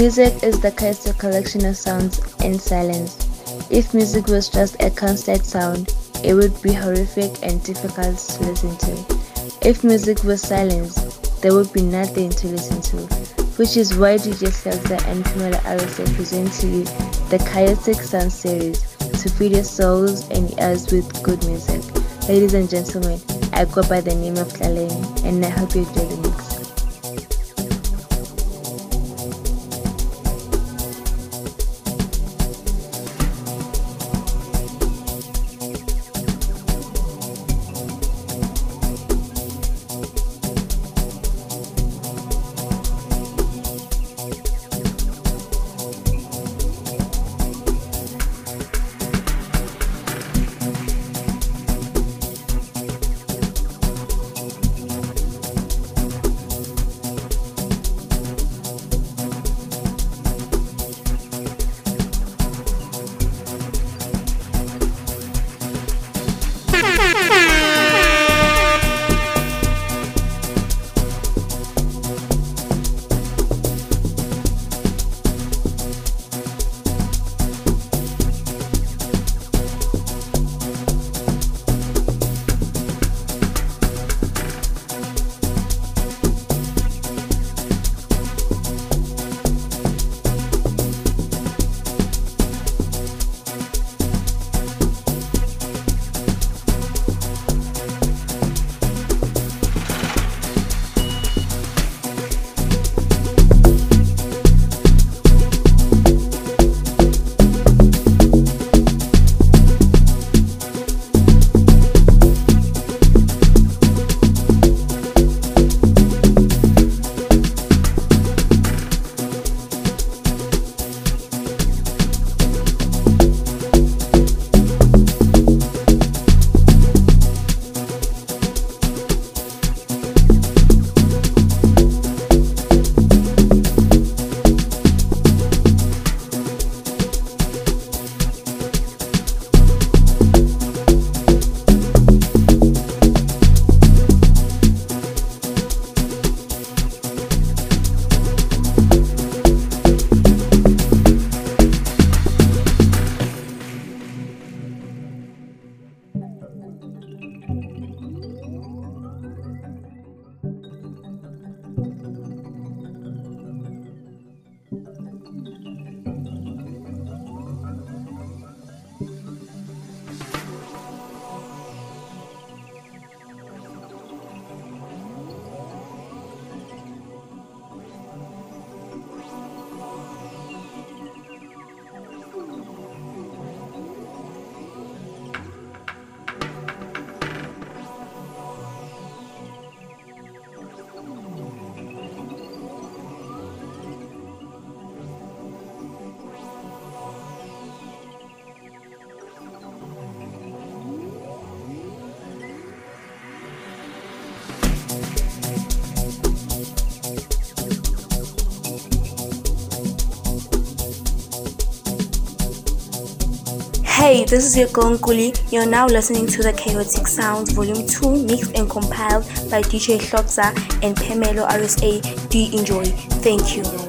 Music is the chaotic collection of sounds and silence. If music was just a constant sound, it would be horrific and difficult to listen to. If music was silence, there would be nothing to listen to, which is why DJ Flexer and Pamela RSA present to you the Chaotic Sound series to feed your souls and ears with good music. Ladies and gentlemen, I go by the name of Tlaleni, and I hope you enjoy the Hey, this is your girl Nkuli. You're now listening to the Chaotic Sounds Volume 2, mixed and compiled by DJ Hlokza and Pamelo RSA. Do enjoy? Thank you.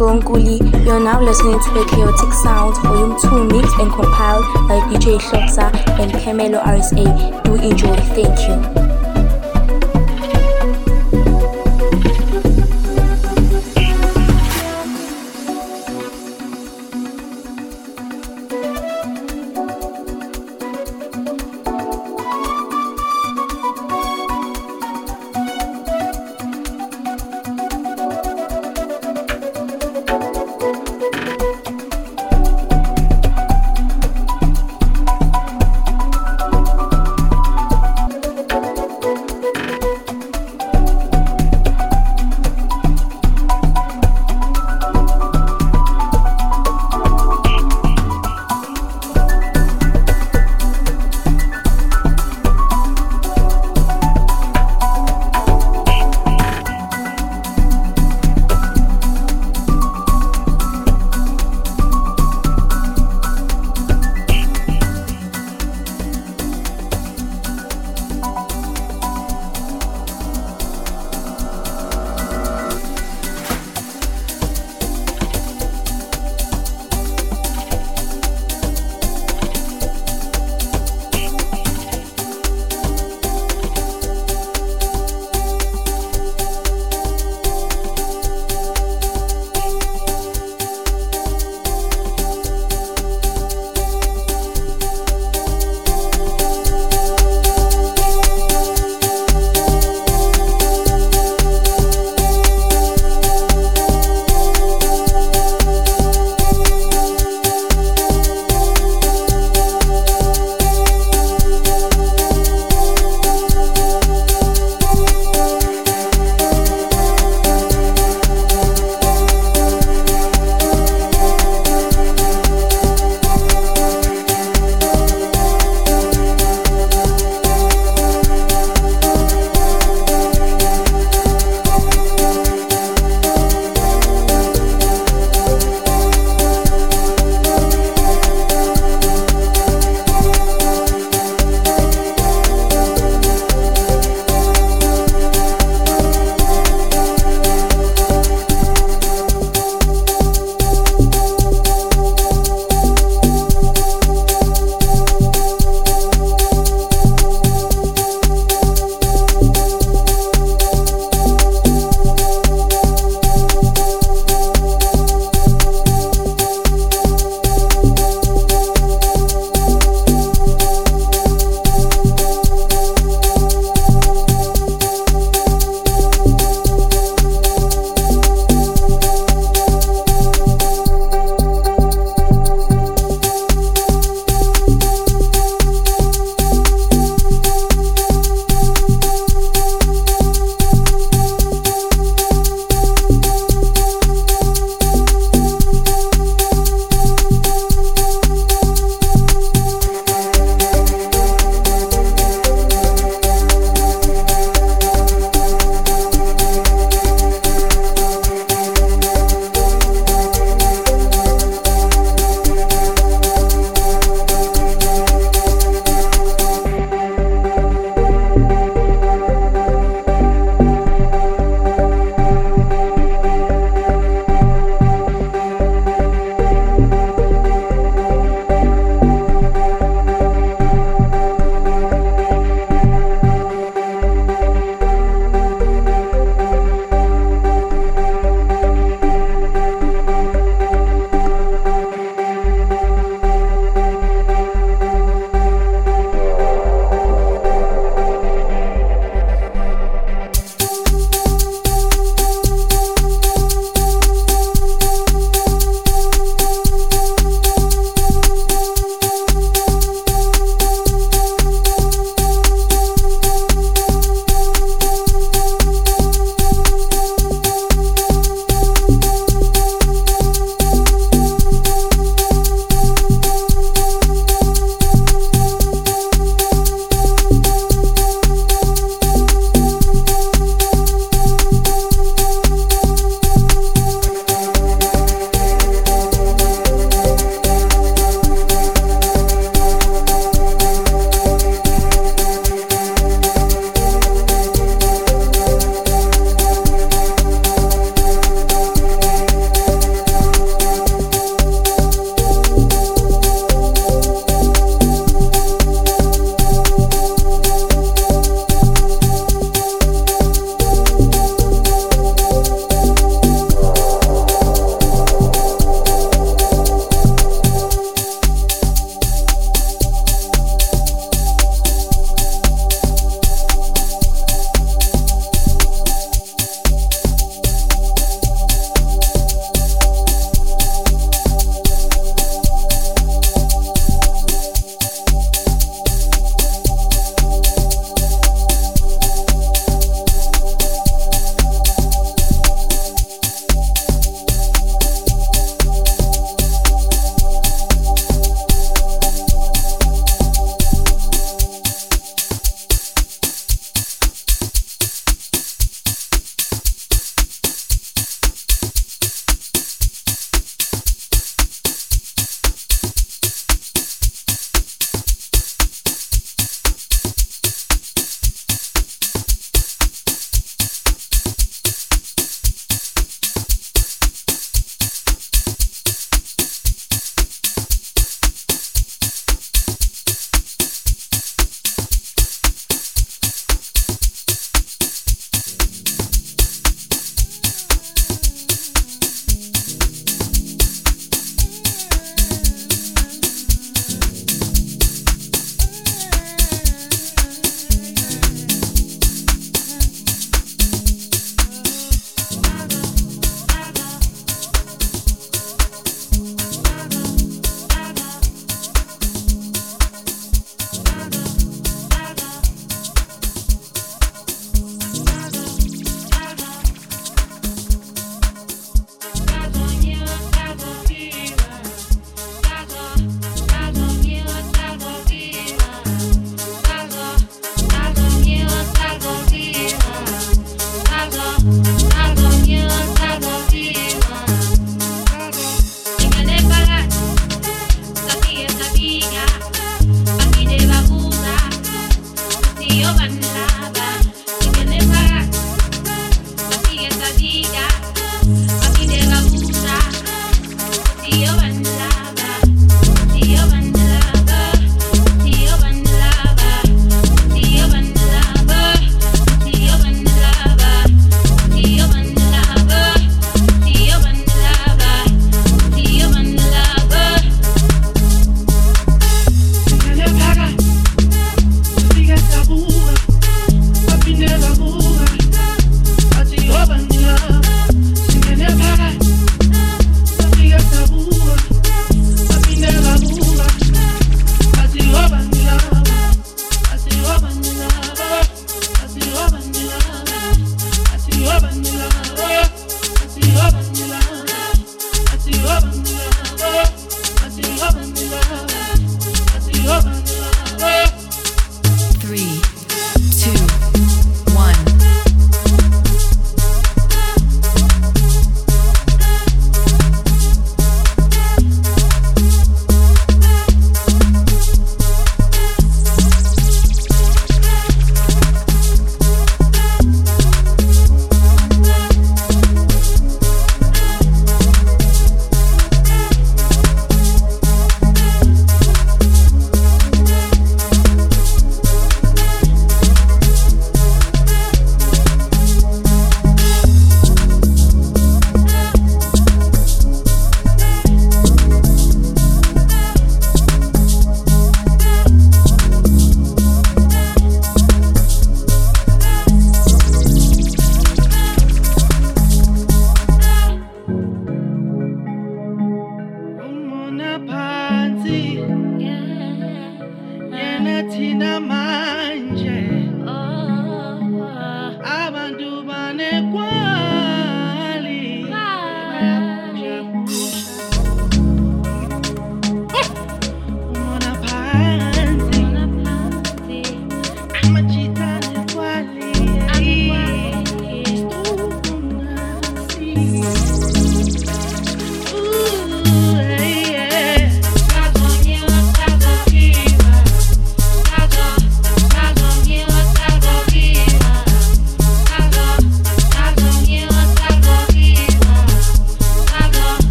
You're now listening to the Chaotic Sounds Volume 2 mixed and compiled by DJ Hlokza and Pamelo RSA. Do enjoy. Thank you.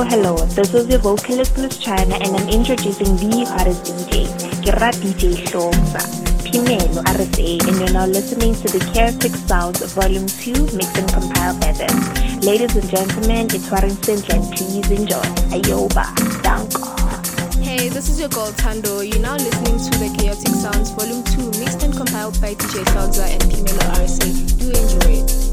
Hello, hello, hello. This is your vocalist Miss China and I'm introducing the hottest DJ, Kira DJ Hlomza, Pimelo RSA, and you're now listening to the Chaotic Sounds Volume 2 Mix and Compile Edit. Ladies and gentlemen, it's Simple and please enjoy. Ayoba, Danko. Hey, this is your girl Tando. You're now listening to the Chaotic Sounds Volume 2 Mixed and Compiled by DJ Hlomza and Pimelo RSA. Do enjoy it.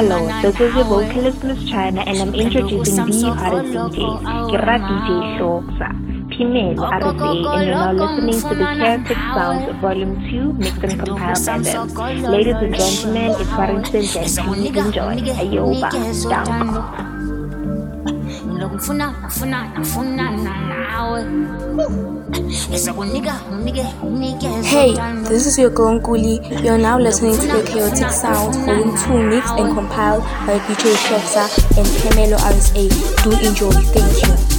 Hello. This is your vocalist Miss China and I'm introducing the hottest DJs. Kira DJ Shoksa, Female RSA, and you're now listening to the Chaotic Sounds Volume 2 Mixed and Compiled by them. Ladies and gentlemen, it's Warrington and please enjoy. Ayoba, down. lokufuna nafuna nafuna nawe Hey, this is your girl Nkuli. You're now listening to the Chaotic Sounds Volume 2 mixed and compiled by DJ Shoksa and Pamelo RSA. Do enjoy. Thank you.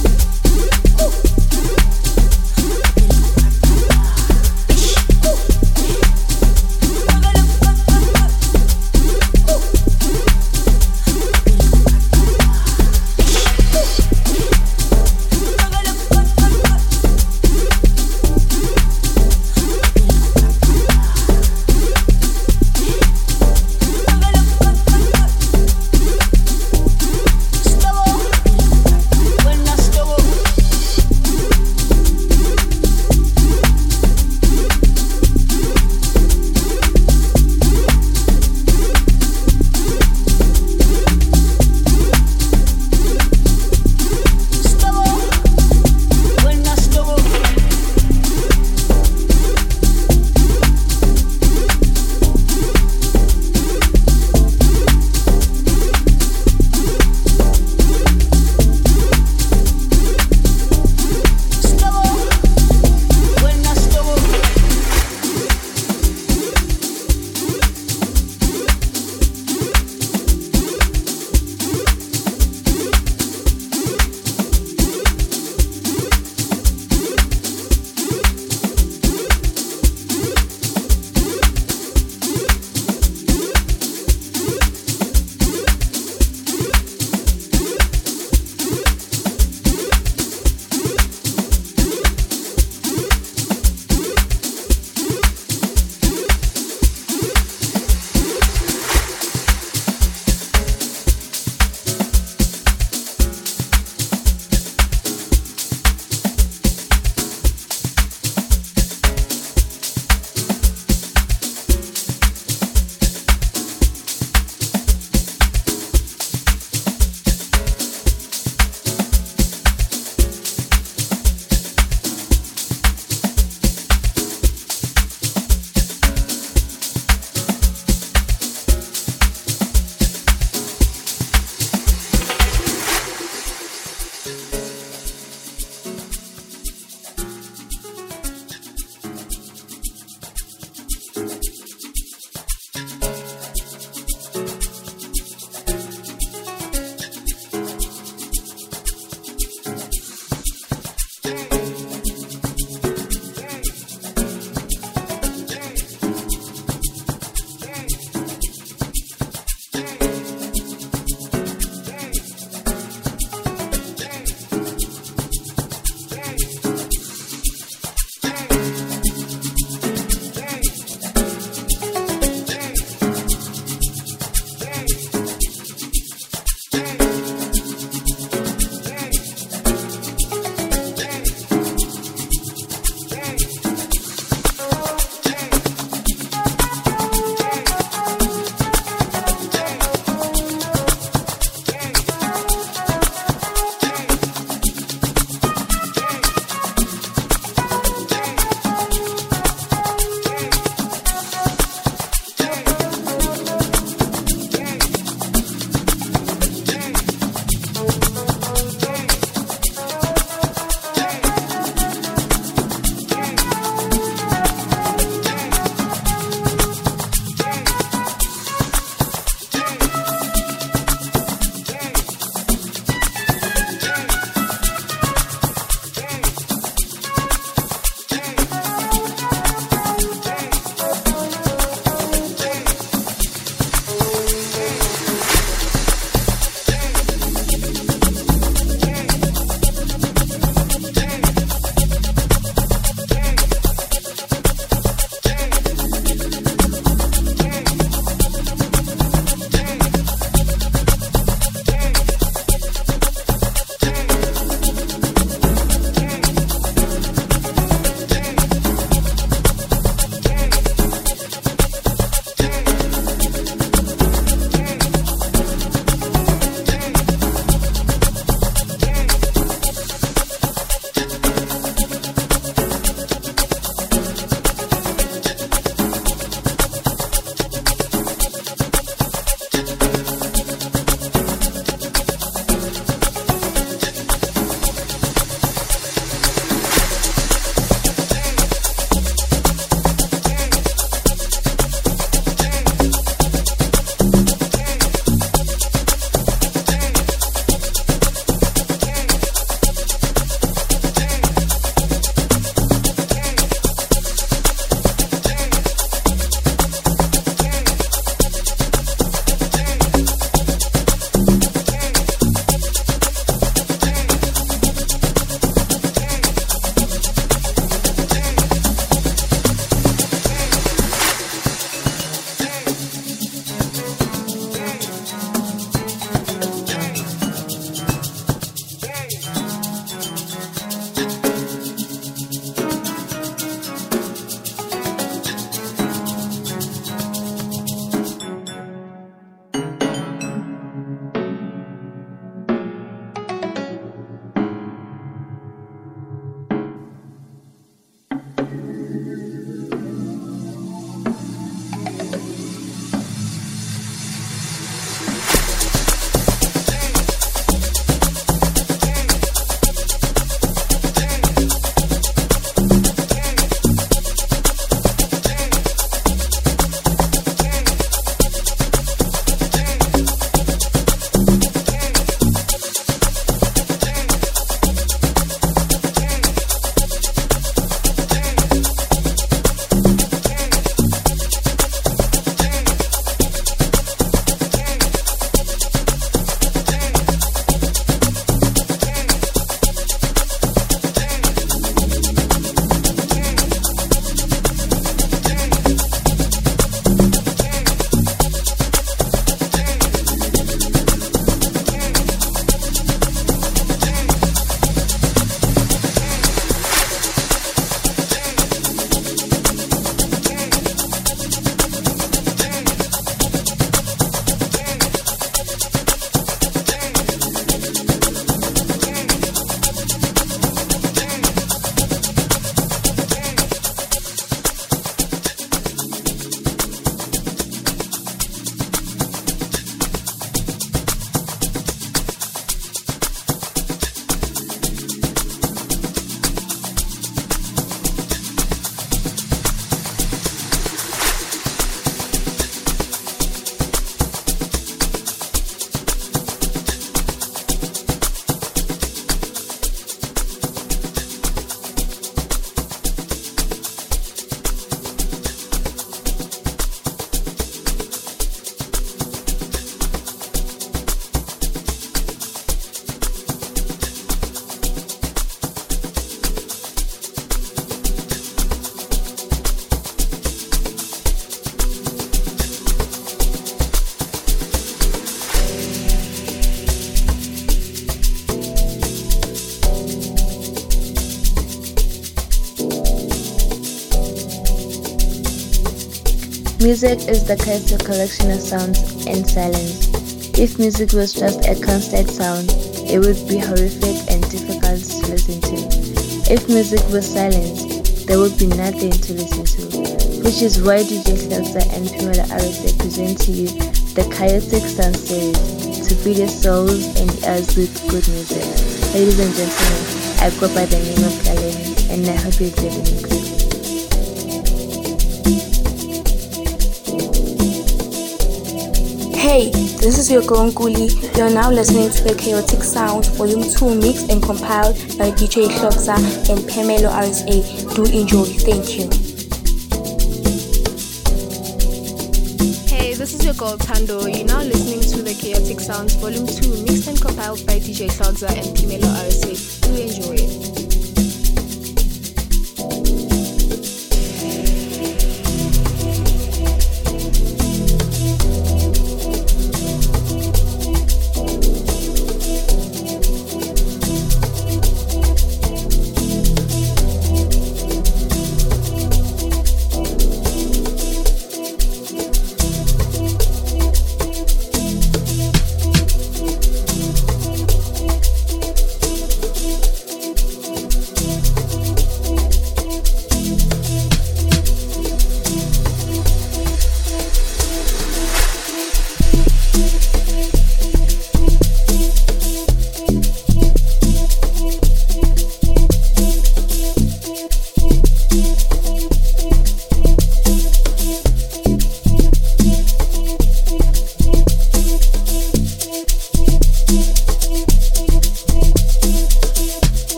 Music is the chaotic collection of sounds and silence. If music was just a constant sound, it would be horrific and difficult to listen to. If music was silence, there would be nothing to listen to. Which is why DJ Hlotza and Pamela Arese present to you the Chaotic Sound Series to feed your souls and ears with good music. Ladies and gentlemen, I go by the name of Kaleni and I hope you enjoy the mix. Hey, this is your girl Nkuli. You're now listening to the Chaotic Sounds Volume 2 mixed and compiled by DJ Hlotza and Pamelo RSA. Do enjoy. Thank you. Hey, this is your girl Tando. You're now listening to the Chaotic Sounds Volume 2 mixed and compiled by DJ Hlotza and Pamelo RSA. Do enjoy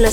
You're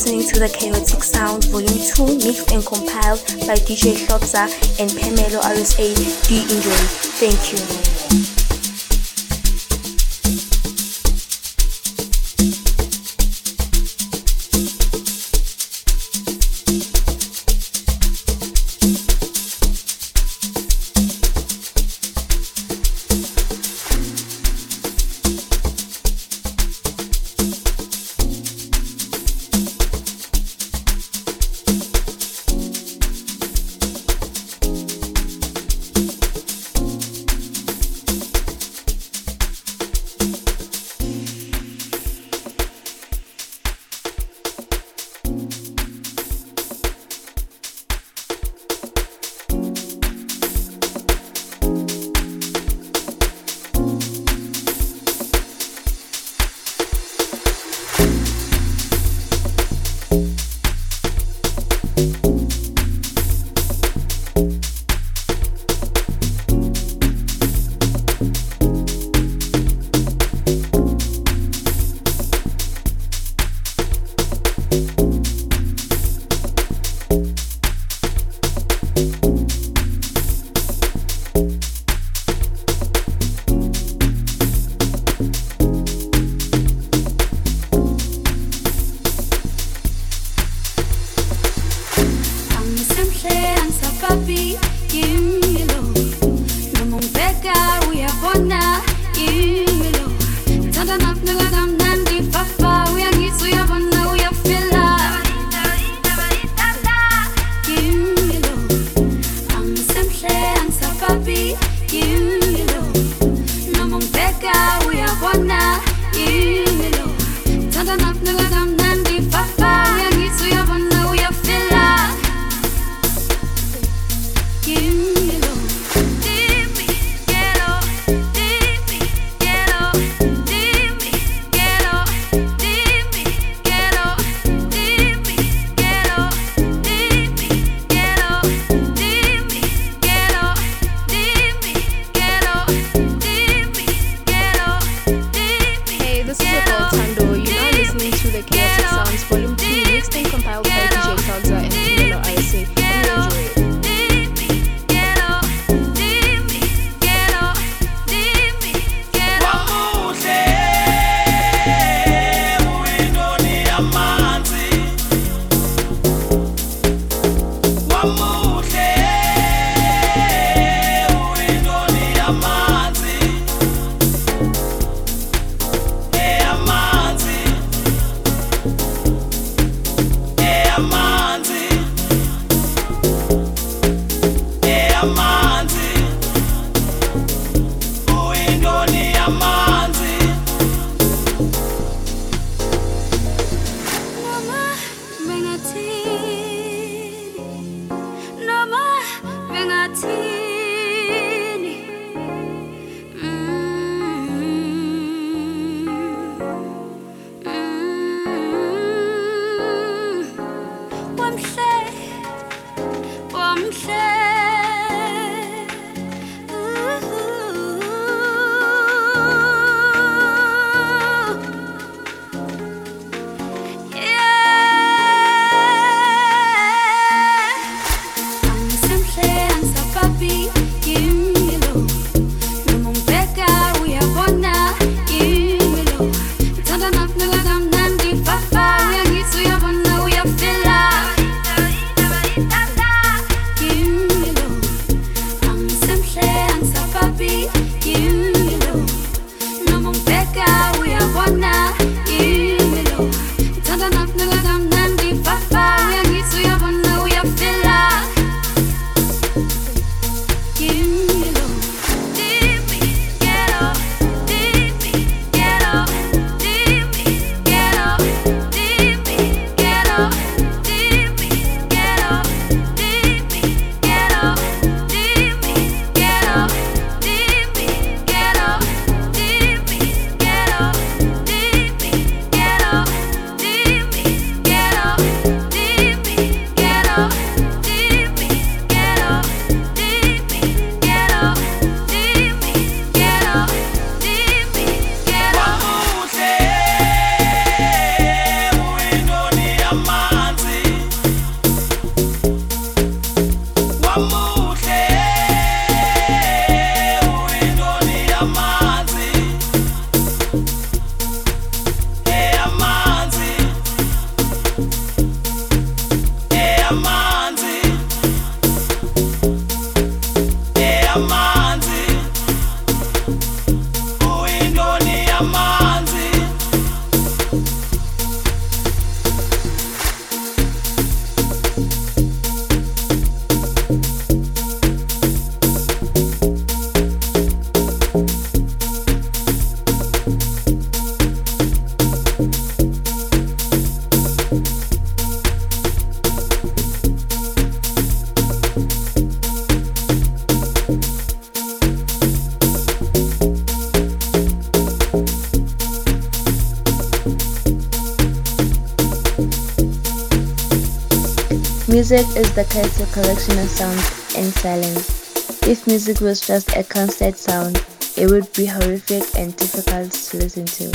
Music is the chaotic collection of sounds in silence. If music was just a constant sound, it would be horrific and difficult to listen to.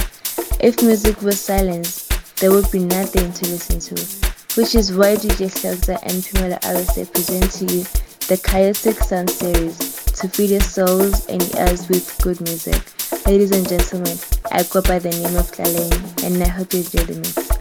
If music was silence, there would be nothing to listen to, which is why DJ Hlogza and Pimela RSA present to you the Chaotic Sound series to feed your souls and ears with good music. Ladies and gentlemen, I go by the name of Tlalane and I hope you enjoy the mix.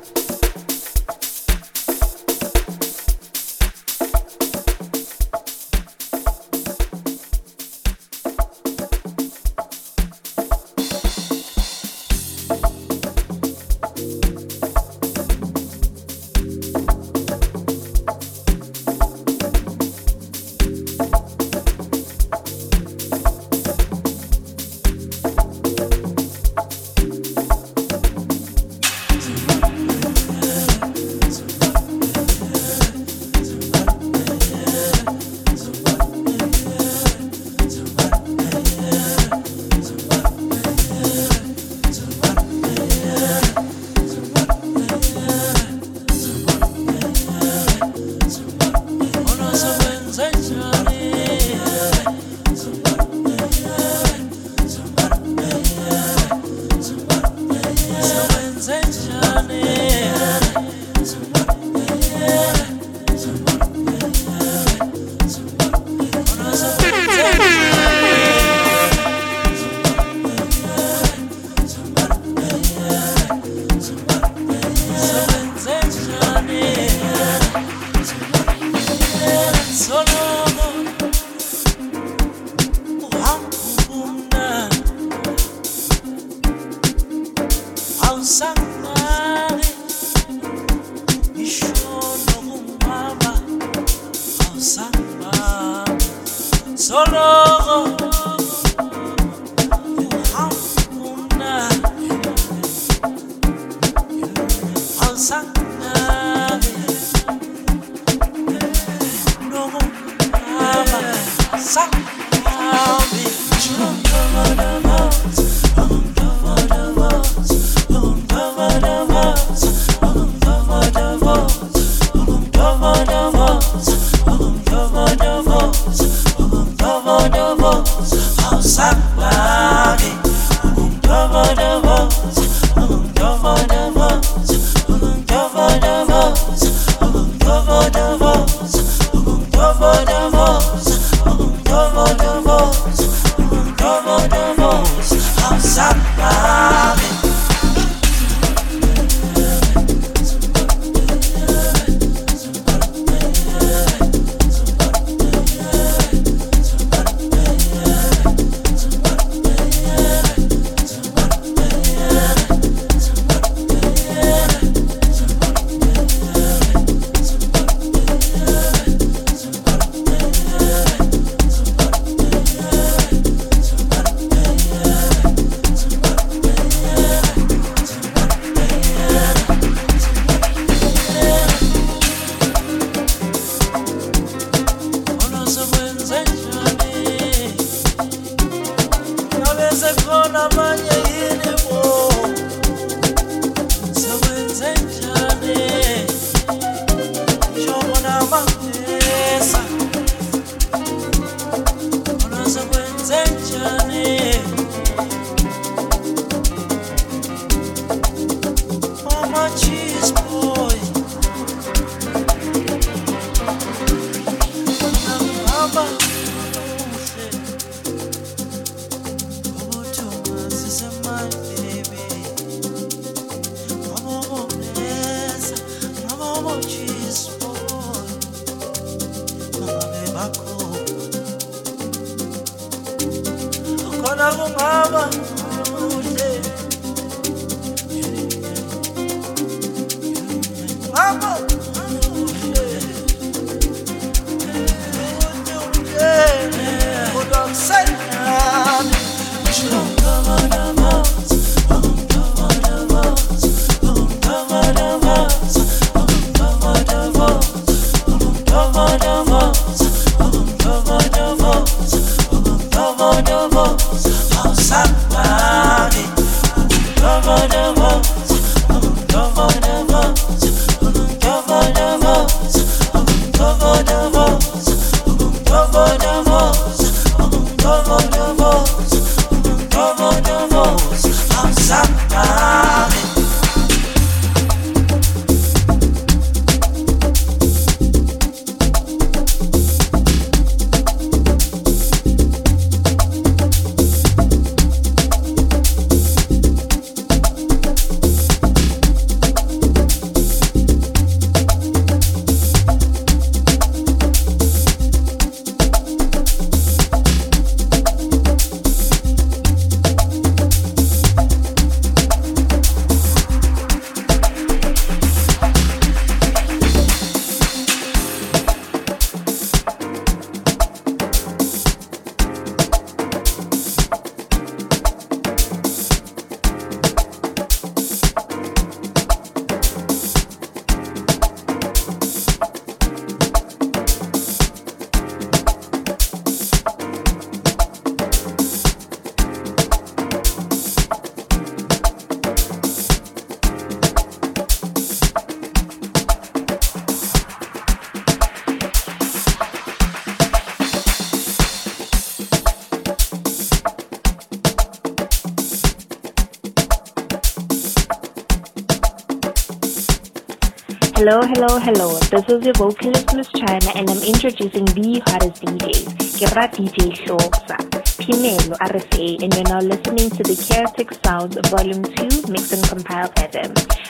Hello, hello, hello. This is your vocalist, Miss China, and I'm introducing the hottest DJs. Kira DJ Shoksa, Pimelo RSA, and you're now listening to the Chaotic Sounds Volume 2 Mix and Compile FM.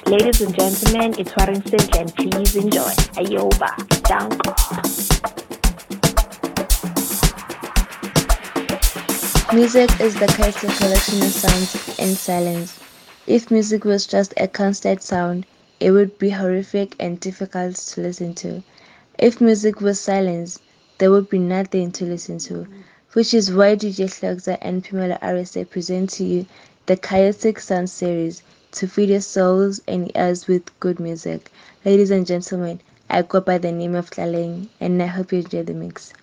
Ladies and gentlemen, it's Warren Silk, and please enjoy. Ayoba, Danko. Music is the collection of sounds in silence. If music was just a constant sound, it would be horrific and difficult to listen to. If music was silence, there would be nothing to listen to, which is why DJ Hlogza and Pimela RSA present to you the Chaotic Sound series to feed your souls and ears with good music. Ladies and gentlemen, I go by the name of Tlaleng and I hope you enjoy the mix.